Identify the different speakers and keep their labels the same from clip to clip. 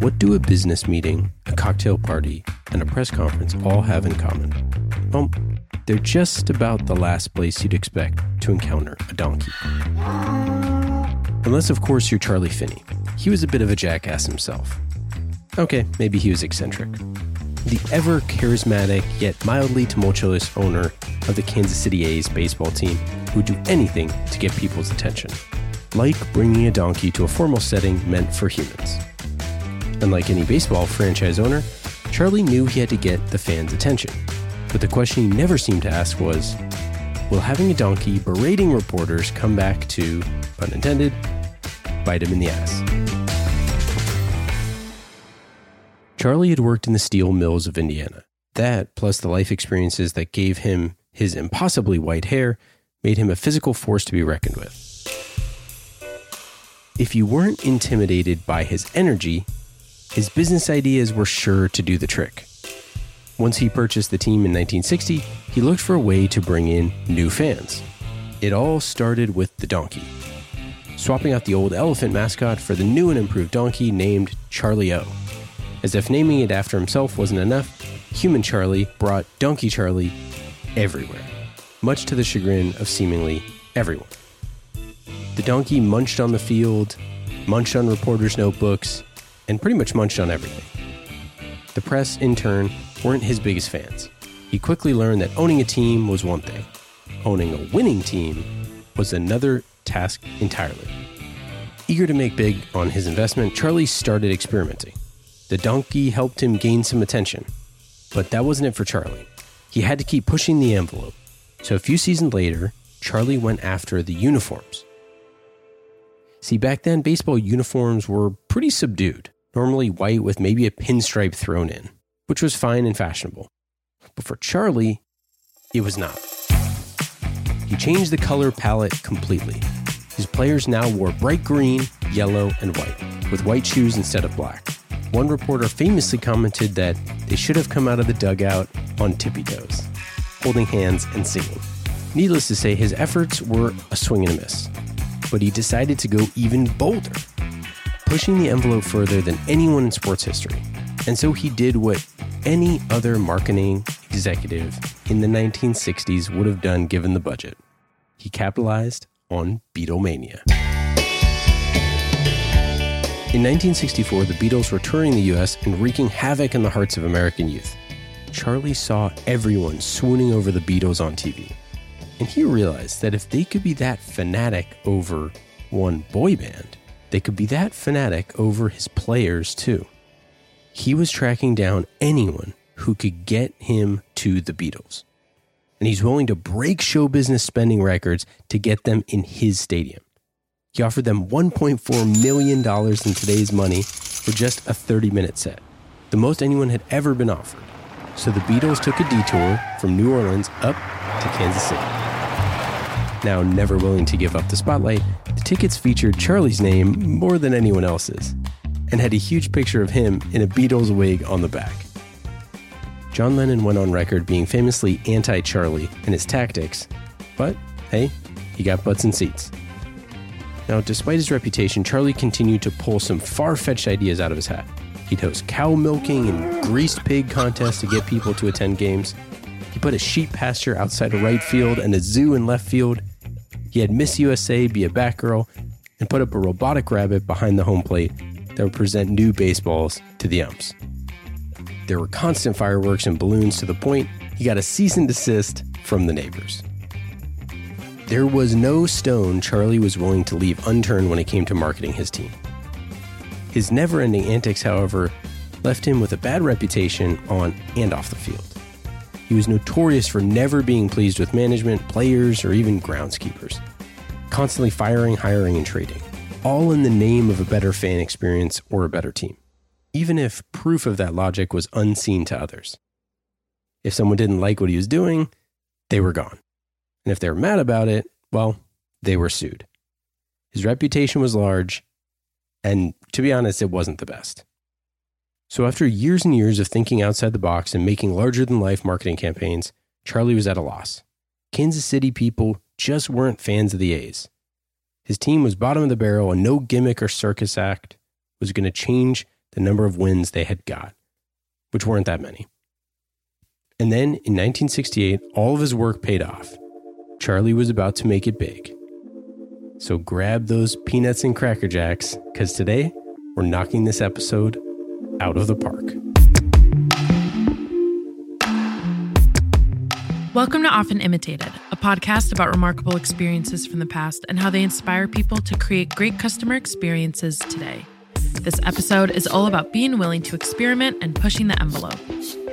Speaker 1: What do a business meeting, a cocktail party, and a press conference all have in common? Well, they're just about the last place you'd expect to encounter a donkey. Unless, of course, you're Charlie Finley. He was a bit of a jackass himself. Okay, maybe he was eccentric. The ever charismatic yet mildly tumultuous owner of the Kansas City A's baseball team who would do anything to get people's attention, like bringing a donkey to a formal setting meant for humans. Unlike any baseball franchise owner, Charlie knew he had to get the fans' attention. But the question he never seemed to ask was Will having a donkey berating reporters come back to, pun intended, bite him in the ass? Charlie had worked in the steel mills of Indiana. That, plus the life experiences that gave him his impossibly white hair, made him a physical force to be reckoned with. If you weren't intimidated by his energy, his business ideas were sure to do the trick. Once he purchased the team in 1960, he looked for a way to bring in new fans. It all started with the donkey. Swapping out the old elephant mascot for the new and improved donkey named Charlie O. As if naming it after himself wasn't enough, Human Charlie brought Donkey Charlie everywhere, much to the chagrin of seemingly everyone. The donkey munched on the field, munched on reporters' notebooks, and pretty much munched on everything. The press, in turn, weren't his biggest fans. He quickly learned that owning a team was one thing, owning a winning team was another task entirely. Eager to make big on his investment, Charlie started experimenting. The donkey helped him gain some attention, but that wasn't it for Charlie. He had to keep pushing the envelope. So a few seasons later, Charlie went after the uniforms. See, back then, baseball uniforms were pretty subdued normally white with maybe a pinstripe thrown in, which was fine and fashionable. But for Charlie, it was not. He changed the color palette completely. His players now wore bright green, yellow, and white, with white shoes instead of black. One reporter famously commented that they should have come out of the dugout on tippy toes, holding hands and singing. Needless to say, his efforts were a swing and a miss. But he decided to go even bolder pushing the envelope further than anyone in sports history. And so he did what any other marketing executive in the 1960s would have done given the budget. He capitalized on Beatlemania. In 1964, the Beatles were touring the US and wreaking havoc in the hearts of American youth. Charlie saw everyone swooning over the Beatles on TV. And he realized that if they could be that fanatic over one boy band, they could be that fanatic over his players too. He was tracking down anyone who could get him to the Beatles. And he's willing to break show business spending records to get them in his stadium. He offered them $1.4 million in today's money for just a 30 minute set, the most anyone had ever been offered. So the Beatles took a detour from New Orleans up to Kansas City. Now, never willing to give up the spotlight, the tickets featured Charlie's name more than anyone else's and had a huge picture of him in a Beatles wig on the back. John Lennon went on record being famously anti Charlie and his tactics, but hey, he got butts and seats. Now, despite his reputation, Charlie continued to pull some far fetched ideas out of his hat. He'd host cow milking and greased pig contests to get people to attend games. He put a sheep pasture outside of right field and a zoo in left field he had Miss USA be a Batgirl and put up a robotic rabbit behind the home plate that would present new baseballs to the umps. There were constant fireworks and balloons to the point he got a cease and desist from the neighbors. There was no stone Charlie was willing to leave unturned when it came to marketing his team. His never ending antics, however, left him with a bad reputation on and off the field. He was notorious for never being pleased with management, players, or even groundskeepers. Constantly firing, hiring, and trading, all in the name of a better fan experience or a better team, even if proof of that logic was unseen to others. If someone didn't like what he was doing, they were gone. And if they were mad about it, well, they were sued. His reputation was large, and to be honest, it wasn't the best. So, after years and years of thinking outside the box and making larger than life marketing campaigns, Charlie was at a loss. Kansas City people just weren't fans of the A's. His team was bottom of the barrel, and no gimmick or circus act was going to change the number of wins they had got, which weren't that many. And then in 1968, all of his work paid off. Charlie was about to make it big. So grab those peanuts and cracker jacks, because today we're knocking this episode out of the park.
Speaker 2: Welcome to Often Imitated, a podcast about remarkable experiences from the past and how they inspire people to create great customer experiences today. This episode is all about being willing to experiment and pushing the envelope.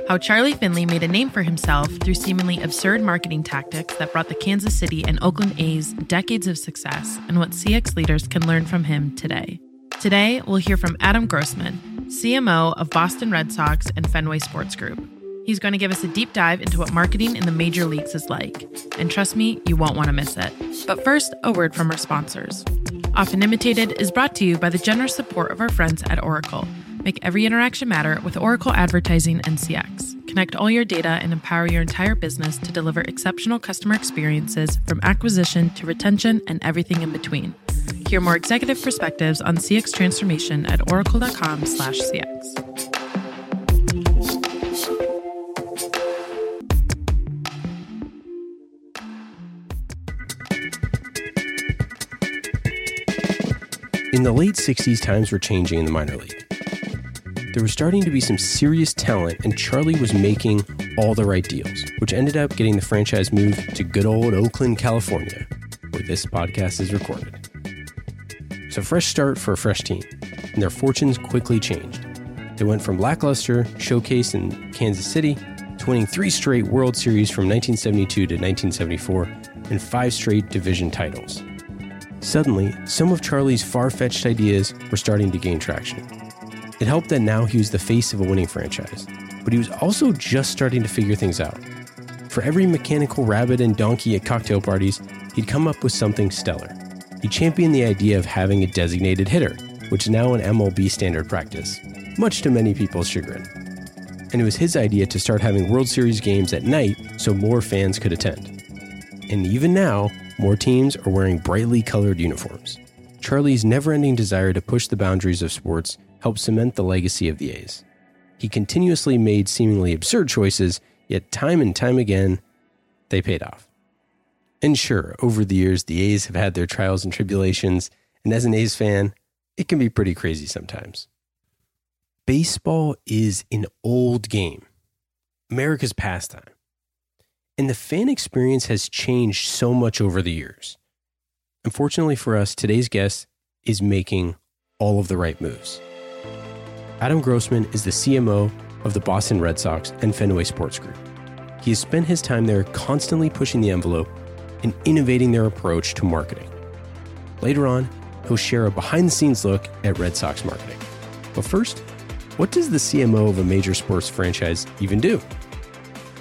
Speaker 2: How Charlie Finley made a name for himself through seemingly absurd marketing tactics that brought the Kansas City and Oakland A's decades of success, and what CX leaders can learn from him today. Today, we'll hear from Adam Grossman, CMO of Boston Red Sox and Fenway Sports Group. He's going to give us a deep dive into what marketing in the major leagues is like. And trust me, you won't want to miss it. But first, a word from our sponsors. Often Imitated is brought to you by the generous support of our friends at Oracle. Make every interaction matter with Oracle Advertising and CX. Connect all your data and empower your entire business to deliver exceptional customer experiences from acquisition to retention and everything in between. Hear more executive perspectives on CX transformation at oracle.com/cx.
Speaker 1: In the late 60s, times were changing in the minor league. There was starting to be some serious talent, and Charlie was making all the right deals, which ended up getting the franchise moved to good old Oakland, California, where this podcast is recorded. A fresh start for a fresh team, and their fortunes quickly changed. They went from lackluster, showcase in Kansas City, to winning three straight World Series from 1972 to 1974 and five straight division titles. Suddenly, some of Charlie's far fetched ideas were starting to gain traction. It helped that now he was the face of a winning franchise, but he was also just starting to figure things out. For every mechanical rabbit and donkey at cocktail parties, he'd come up with something stellar. He championed the idea of having a designated hitter, which is now an MLB standard practice, much to many people's chagrin. And it was his idea to start having World Series games at night so more fans could attend. And even now, more teams are wearing brightly colored uniforms. Charlie's never ending desire to push the boundaries of sports helped cement the legacy of the A's. He continuously made seemingly absurd choices, yet time and time again, they paid off. And sure, over the years, the A's have had their trials and tribulations, and as an A's fan, it can be pretty crazy sometimes. Baseball is an old game, America's pastime. And the fan experience has changed so much over the years. Unfortunately for us, today's guest is making all of the right moves. Adam Grossman is the CMO of the Boston Red Sox and Fenway Sports Group. He has spent his time there constantly pushing the envelope and innovating their approach to marketing. Later on, he'll share a behind the scenes look at Red Sox marketing. But first, what does the CMO of a major sports franchise even do?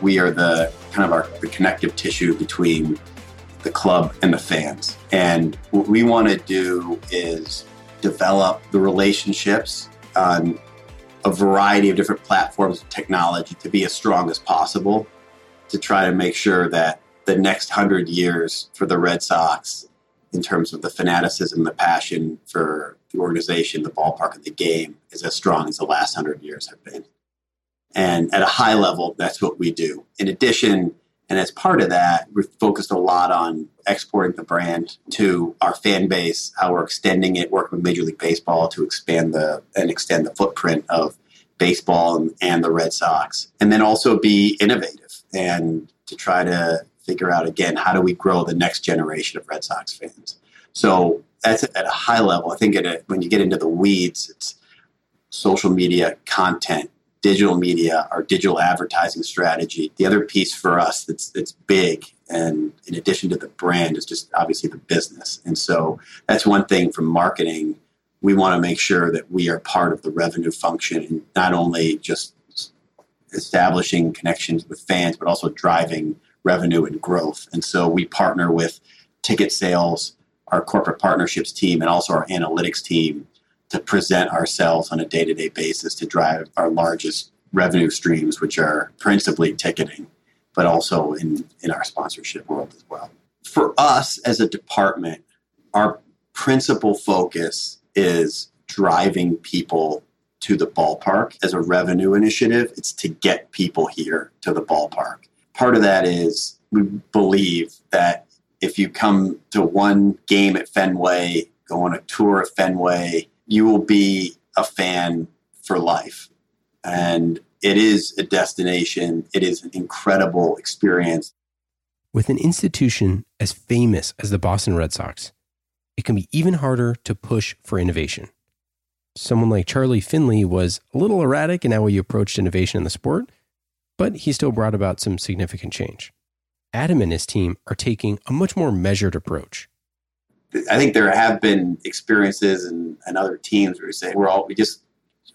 Speaker 3: We are the kind of our the connective tissue between the club and the fans. And what we want to do is develop the relationships on a variety of different platforms of technology to be as strong as possible to try to make sure that the next hundred years for the Red Sox, in terms of the fanaticism, the passion for the organization, the ballpark, and the game, is as strong as the last hundred years have been. And at a high level, that's what we do. In addition, and as part of that, we've focused a lot on exporting the brand to our fan base, how we're extending it, working with Major League Baseball to expand the and extend the footprint of baseball and, and the Red Sox. And then also be innovative and to try to figure out again how do we grow the next generation of Red Sox fans. So that's at a high level. I think a, when you get into the weeds, it's social media content digital media, our digital advertising strategy. The other piece for us that's that's big, and in addition to the brand, is just obviously the business. And so that's one thing from marketing. We want to make sure that we are part of the revenue function, and not only just establishing connections with fans, but also driving revenue and growth. And so we partner with ticket sales, our corporate partnerships team, and also our analytics team to present ourselves on a day to day basis to drive our largest revenue streams, which are principally ticketing, but also in, in our sponsorship world as well. For us as a department, our principal focus is driving people to the ballpark as a revenue initiative. It's to get people here to the ballpark. Part of that is we believe that if you come to one game at Fenway, go on a tour of Fenway, you will be a fan for life. And it is a destination, it is an incredible experience.
Speaker 1: With an institution as famous as the Boston Red Sox, it can be even harder to push for innovation. Someone like Charlie Finley was a little erratic in how he approached innovation in the sport, but he still brought about some significant change. Adam and his team are taking a much more measured approach.
Speaker 3: I think there have been experiences and, and other teams where we say we're all we just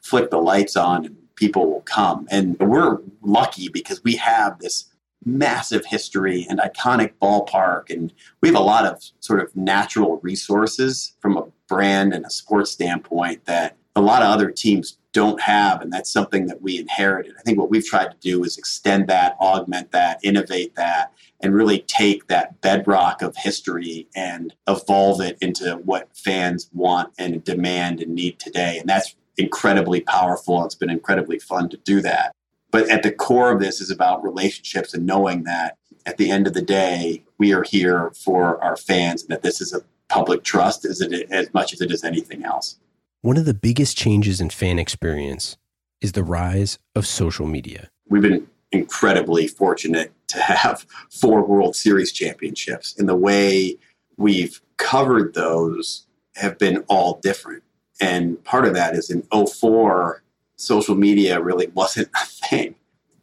Speaker 3: flick the lights on and people will come. And we're lucky because we have this massive history and iconic ballpark and we have a lot of sort of natural resources from a brand and a sports standpoint that a lot of other teams don't have and that's something that we inherited. I think what we've tried to do is extend that augment that innovate that and really take that bedrock of history and evolve it into what fans want and demand and need today. And that's incredibly powerful. It's been incredibly fun to do that. But at the core of this is about relationships and knowing that at the end of the day, we are here for our fans and that this is a public trust as, it, as much as it is anything else.
Speaker 1: One of the biggest changes in fan experience is the rise of social media.
Speaker 3: We've been incredibly fortunate to have four World Series championships, and the way we've covered those have been all different. And part of that is in 04, social media really wasn't a thing.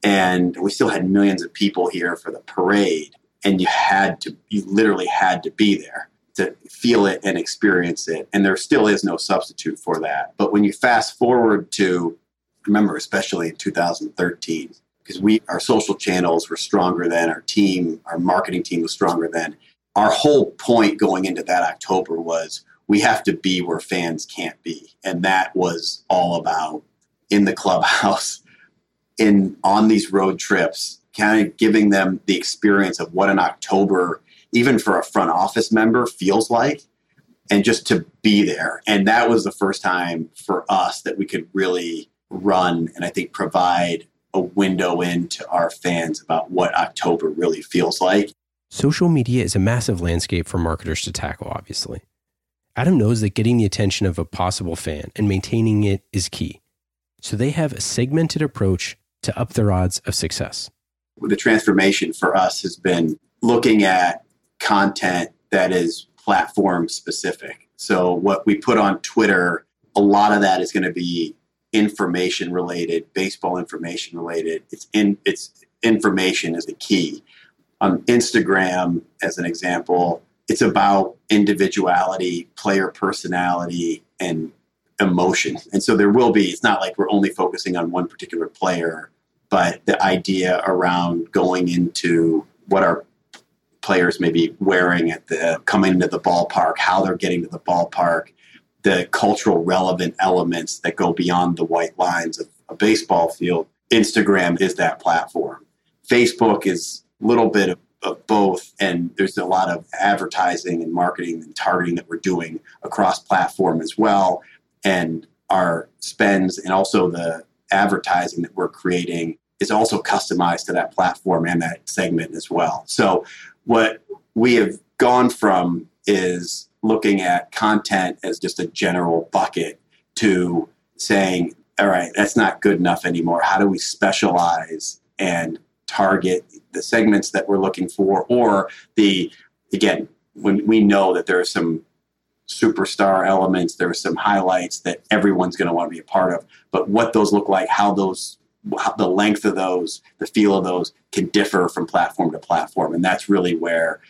Speaker 3: And we still had millions of people here for the parade. And you had to, you literally had to be there to feel it and experience it. And there still is no substitute for that. But when you fast forward to, remember, especially in 2013, because we, our social channels were stronger than our team, our marketing team was stronger than. Our whole point going into that October was we have to be where fans can't be. And that was all about in the clubhouse in on these road trips kind of giving them the experience of what an october even for a front office member feels like and just to be there. And that was the first time for us that we could really run and i think provide a window into our fans about what october really feels like.
Speaker 1: Social media is a massive landscape for marketers to tackle obviously. Adam knows that getting the attention of a possible fan and maintaining it is key. So they have a segmented approach to up their odds of success.
Speaker 3: The transformation for us has been looking at content that is platform specific. So, what we put on Twitter, a lot of that is going to be information related, baseball information related. It's in it's information is the key. On Instagram, as an example, it's about individuality, player personality, and emotion. And so there will be, it's not like we're only focusing on one particular player, but the idea around going into what our players may be wearing at the coming to the ballpark, how they're getting to the ballpark, the cultural relevant elements that go beyond the white lines of a baseball field. Instagram is that platform. Facebook is a little bit of, of both, and there's a lot of advertising and marketing and targeting that we're doing across platform as well and our spends and also the advertising that we're creating is also customized to that platform and that segment as well. So what we have gone from is looking at content as just a general bucket to saying, all right, that's not good enough anymore. How do we specialize and target the segments that we're looking for or the again when we know that there are some superstar elements. There are some highlights that everyone's going to want to be a part of. But what those look like, how those, the length of those, the feel of those can differ from platform to platform. And that's really where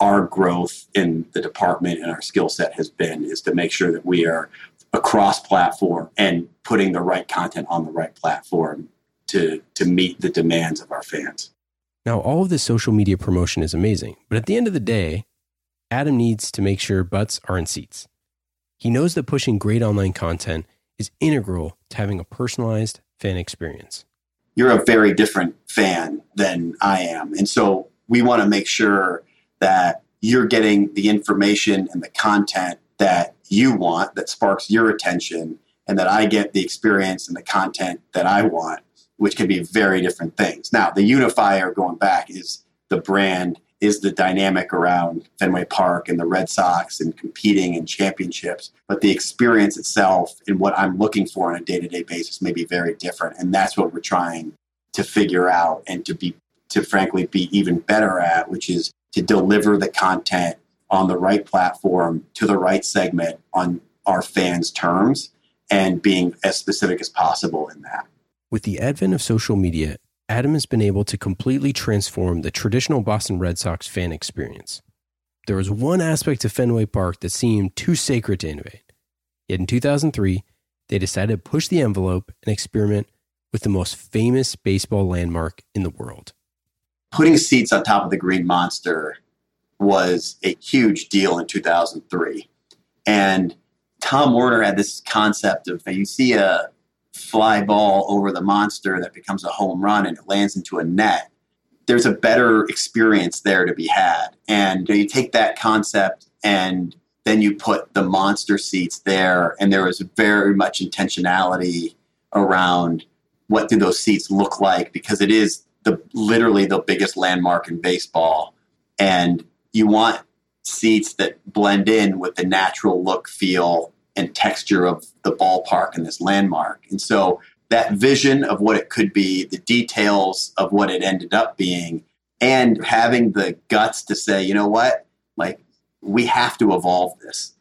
Speaker 3: our growth in the department and our skill set has been is to make sure that we are across platform and putting the right content on the right platform to, to meet the demands of our fans.
Speaker 1: Now, all of this social media promotion is amazing, but at the end of the day, Adam needs to make sure butts are in seats. He knows that pushing great online content is integral to having a personalized fan experience.
Speaker 3: You're a very different fan than I am. And so we want to make sure that you're getting the information and the content that you want that sparks your attention and that I get the experience and the content that I want, which can be very different things. Now, the unifier going back is the brand, is the dynamic around Fenway Park and the Red Sox and competing in championships. But the experience itself and what I'm looking for on a day to day basis may be very different. And that's what we're trying to figure out and to be, to frankly be even better at, which is to deliver the content on the right platform to the right segment on our fans' terms and being as specific as possible in that.
Speaker 1: With the advent of social media, Adam has been able to completely transform the traditional Boston Red Sox fan experience. There was one aspect of Fenway Park that seemed too sacred to innovate. Yet in 2003, they decided to push the envelope and experiment with the most famous baseball landmark in the world.
Speaker 3: Putting seats on top of the Green Monster was a huge deal in 2003. And Tom Werner had this concept of you see a fly ball over the monster that becomes a home run and it lands into a net. There's a better experience there to be had. And you, take that concept and then you put the monster seats there, and there was very much intentionality around what do those seats look like because it is the literally the biggest landmark in baseball. And you want seats that blend in with the natural look, feel, and texture of the ballpark and this landmark. And so that vision of what it could be, the details of what it ended up being, and having the guts to say, you know what, like we have to evolve this.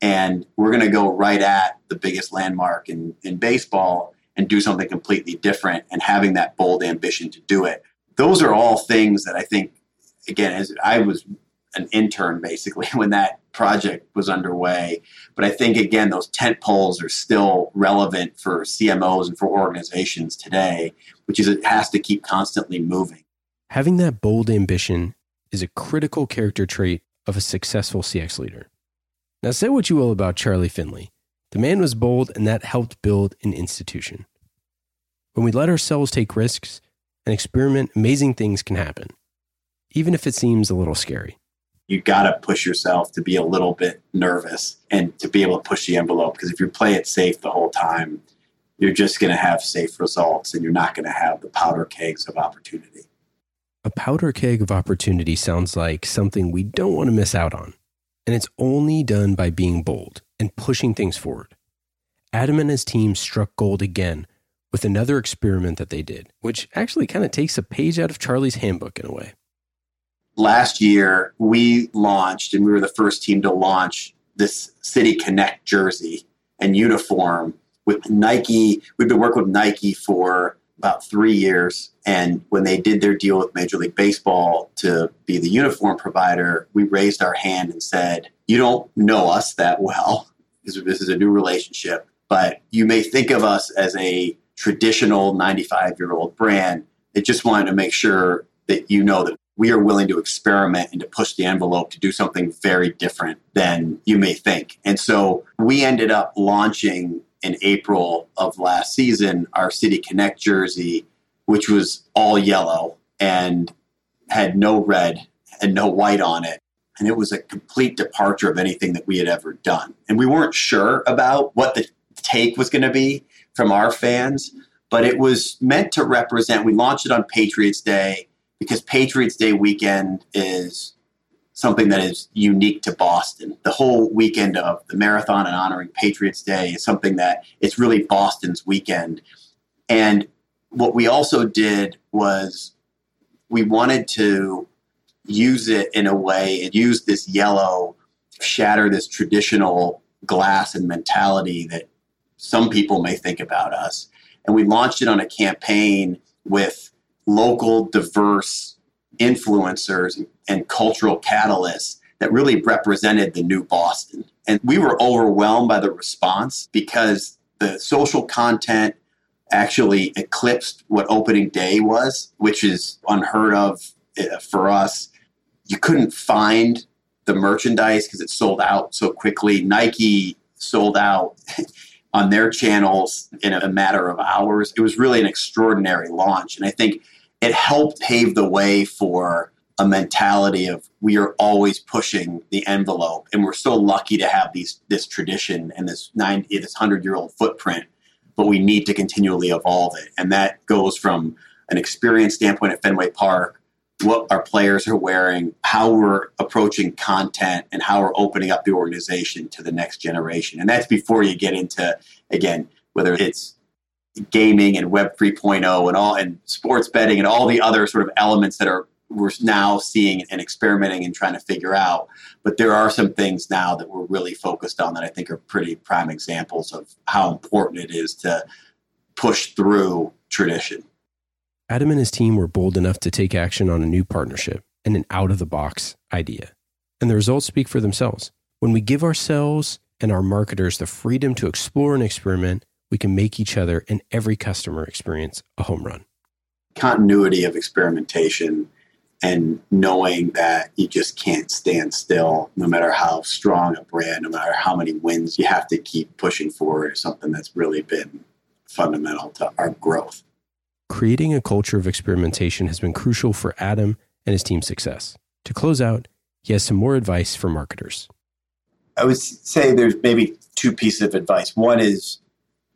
Speaker 3: And we're going to go right at the biggest landmark in, in baseball and do something completely different and having that bold ambition to do it. Those are all things that I think, again, as I was an intern basically when that project was underway. But I think again, those tent poles are still relevant for CMOs and for organizations today, which is it has to keep constantly moving.
Speaker 1: Having that bold ambition is a critical character trait of a successful CX leader. Now, say what you will about Charlie Finley. The man was bold, and that helped build an institution. When we let ourselves take risks and experiment, amazing things can happen, even if it seems a little scary
Speaker 3: you got to push yourself to be a little bit nervous and to be able to push the envelope. Because if you play it safe the whole time, you're just going to have safe results and you're not going to have the powder kegs of opportunity.
Speaker 1: A powder keg of opportunity sounds like something we don't want to miss out on. And it's only done by being bold and pushing things forward. Adam and his team struck gold again with another experiment that they did, which actually kind of takes a page out of Charlie's handbook in a way
Speaker 3: last year we launched and we were the first team to launch this City Connect jersey and uniform with Nike. We've been working with Nike for about three years. And when they did their deal with Major League Baseball to be the uniform provider, we raised our hand and said, You don't know us that well because this is a new relationship, but you may think of us as a traditional 95 year old brand. They just wanted to make sure that you know that we are willing to experiment and to push the envelope to do something very different than you may think. And so we ended up launching in April of last season our City Connect jersey, which was all yellow and had no red and no white on it. And it was a complete departure of anything that we had ever done. And we weren't sure about what the take was going to be from our fans, but it was meant to represent. We launched it on Patriots Day because Patriots Day weekend is something that is unique to Boston. The whole weekend of the marathon and honoring Patriots Day is something that it's really Boston's weekend. And what we also did was we wanted to use it in a way and use this yellow shatter this traditional glass and mentality that some people may think about us. And we launched it on a campaign with local, diverse influencers and cultural catalysts that really represented the new Boston. And we were overwhelmed by the response because the social content actually eclipsed what opening day was, which is unheard of eh, for us. You couldn't find the merchandise because it sold out so quickly. Nike sold out on their channels in a matter of hours. It was really an extraordinary launch. And I think it helped pave the way for a mentality of we are always pushing the envelope and we're so lucky to have these this tradition and this nine this hundred year old footprint but we need to continually evolve it. And that goes from an experience standpoint at fenway park what our players are wearing how we're approaching content and how we're opening up the organization to the next generation. And that's before you get into again whether it's gaming and web 3.0 and all and sports betting and all the other sort of elements that are we're now seeing and experimenting and trying to figure out. But there are some things now that we're really focused on that I think are pretty prime examples of how important it is to push through tradition.
Speaker 1: Adam and his team were bold enough to take action on a new partnership and an out of the box idea. And the results speak for themselves. When we give ourselves and our marketers the freedom to explore and experiment, we can make each other and every customer experience a home run.
Speaker 3: Continuity of experimentation and knowing that you just can't stand still no matter how strong a brand no matter how many wins you have to keep pushing forward is something that's really been fundamental to our growth.
Speaker 1: Creating a culture of experimentation has been crucial for adam and his team's success. To close out he has some more advice for marketers.
Speaker 3: I would say there's maybe two pieces of advice. One is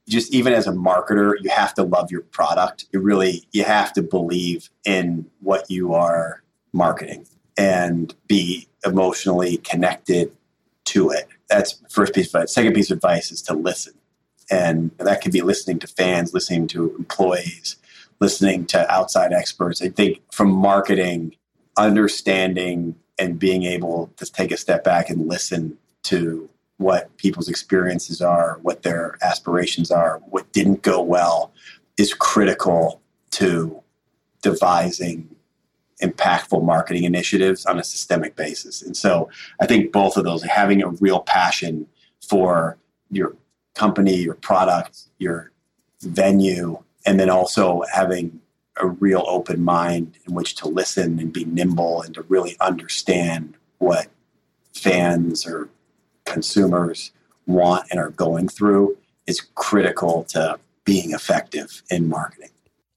Speaker 3: just even as a marketer, you have to love your product. You really you have to believe in what you are marketing and be emotionally connected to it. That's first piece of advice. Second piece of advice is to listen. And that could be listening to fans, listening to employees, listening to outside experts. I think from marketing, understanding and being able to take a step back and listen to what people's experiences are, what their aspirations are, what didn't go well is critical to devising impactful marketing initiatives on a systemic basis. And so I think both of those, having a real passion for your company, your product, your venue, and then also having a real open mind in which to listen and be nimble and to really understand what fans or consumers want and are going through is critical to being effective in marketing.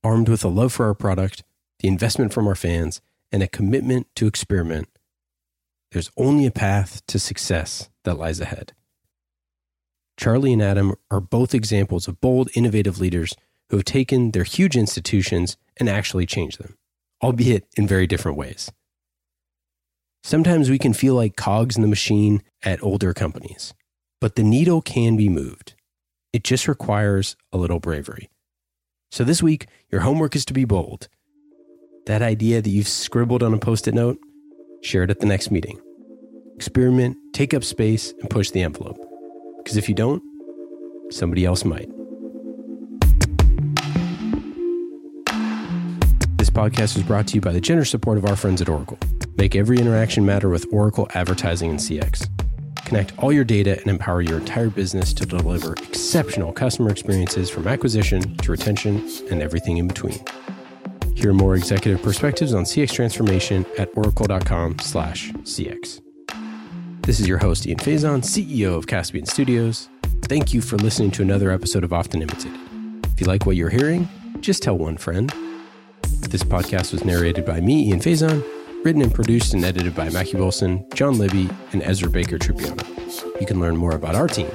Speaker 1: Armed with a love for our product, the investment from our fans, and a commitment to experiment, there's only a path to success that lies ahead. Charlie and Adam are both examples of bold, innovative leaders who have taken their huge institutions and actually changed them, albeit in very different ways. Sometimes we can feel like cogs in the machine at older companies, but the needle can be moved. It just requires a little bravery. So this week, your homework is to be bold. That idea that you've scribbled on a post it note, share it at the next meeting. Experiment, take up space, and push the envelope. Because if you don't, somebody else might. This podcast was brought to you by the generous support of our friends at Oracle. Make every interaction matter with Oracle Advertising and CX. Connect all your data and empower your entire business to deliver exceptional customer experiences from acquisition to retention and everything in between. Hear more executive perspectives on CX transformation at oracle.com/cx. This is your host Ian Faison, CEO of Caspian Studios. Thank you for listening to another episode of Often Imitated. If you like what you're hearing, just tell one friend. This podcast was narrated by me, Ian Faison Written and produced and edited by Mackie Wilson, John Libby, and Ezra Baker Trupiano. You can learn more about our team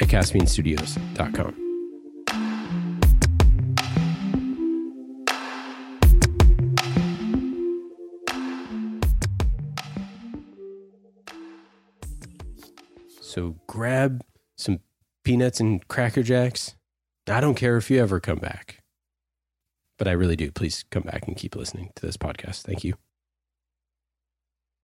Speaker 1: at CaspianStudios.com. So grab some peanuts and cracker jacks. I don't care if you ever come back, but I really do. Please come back and keep listening to this podcast. Thank you.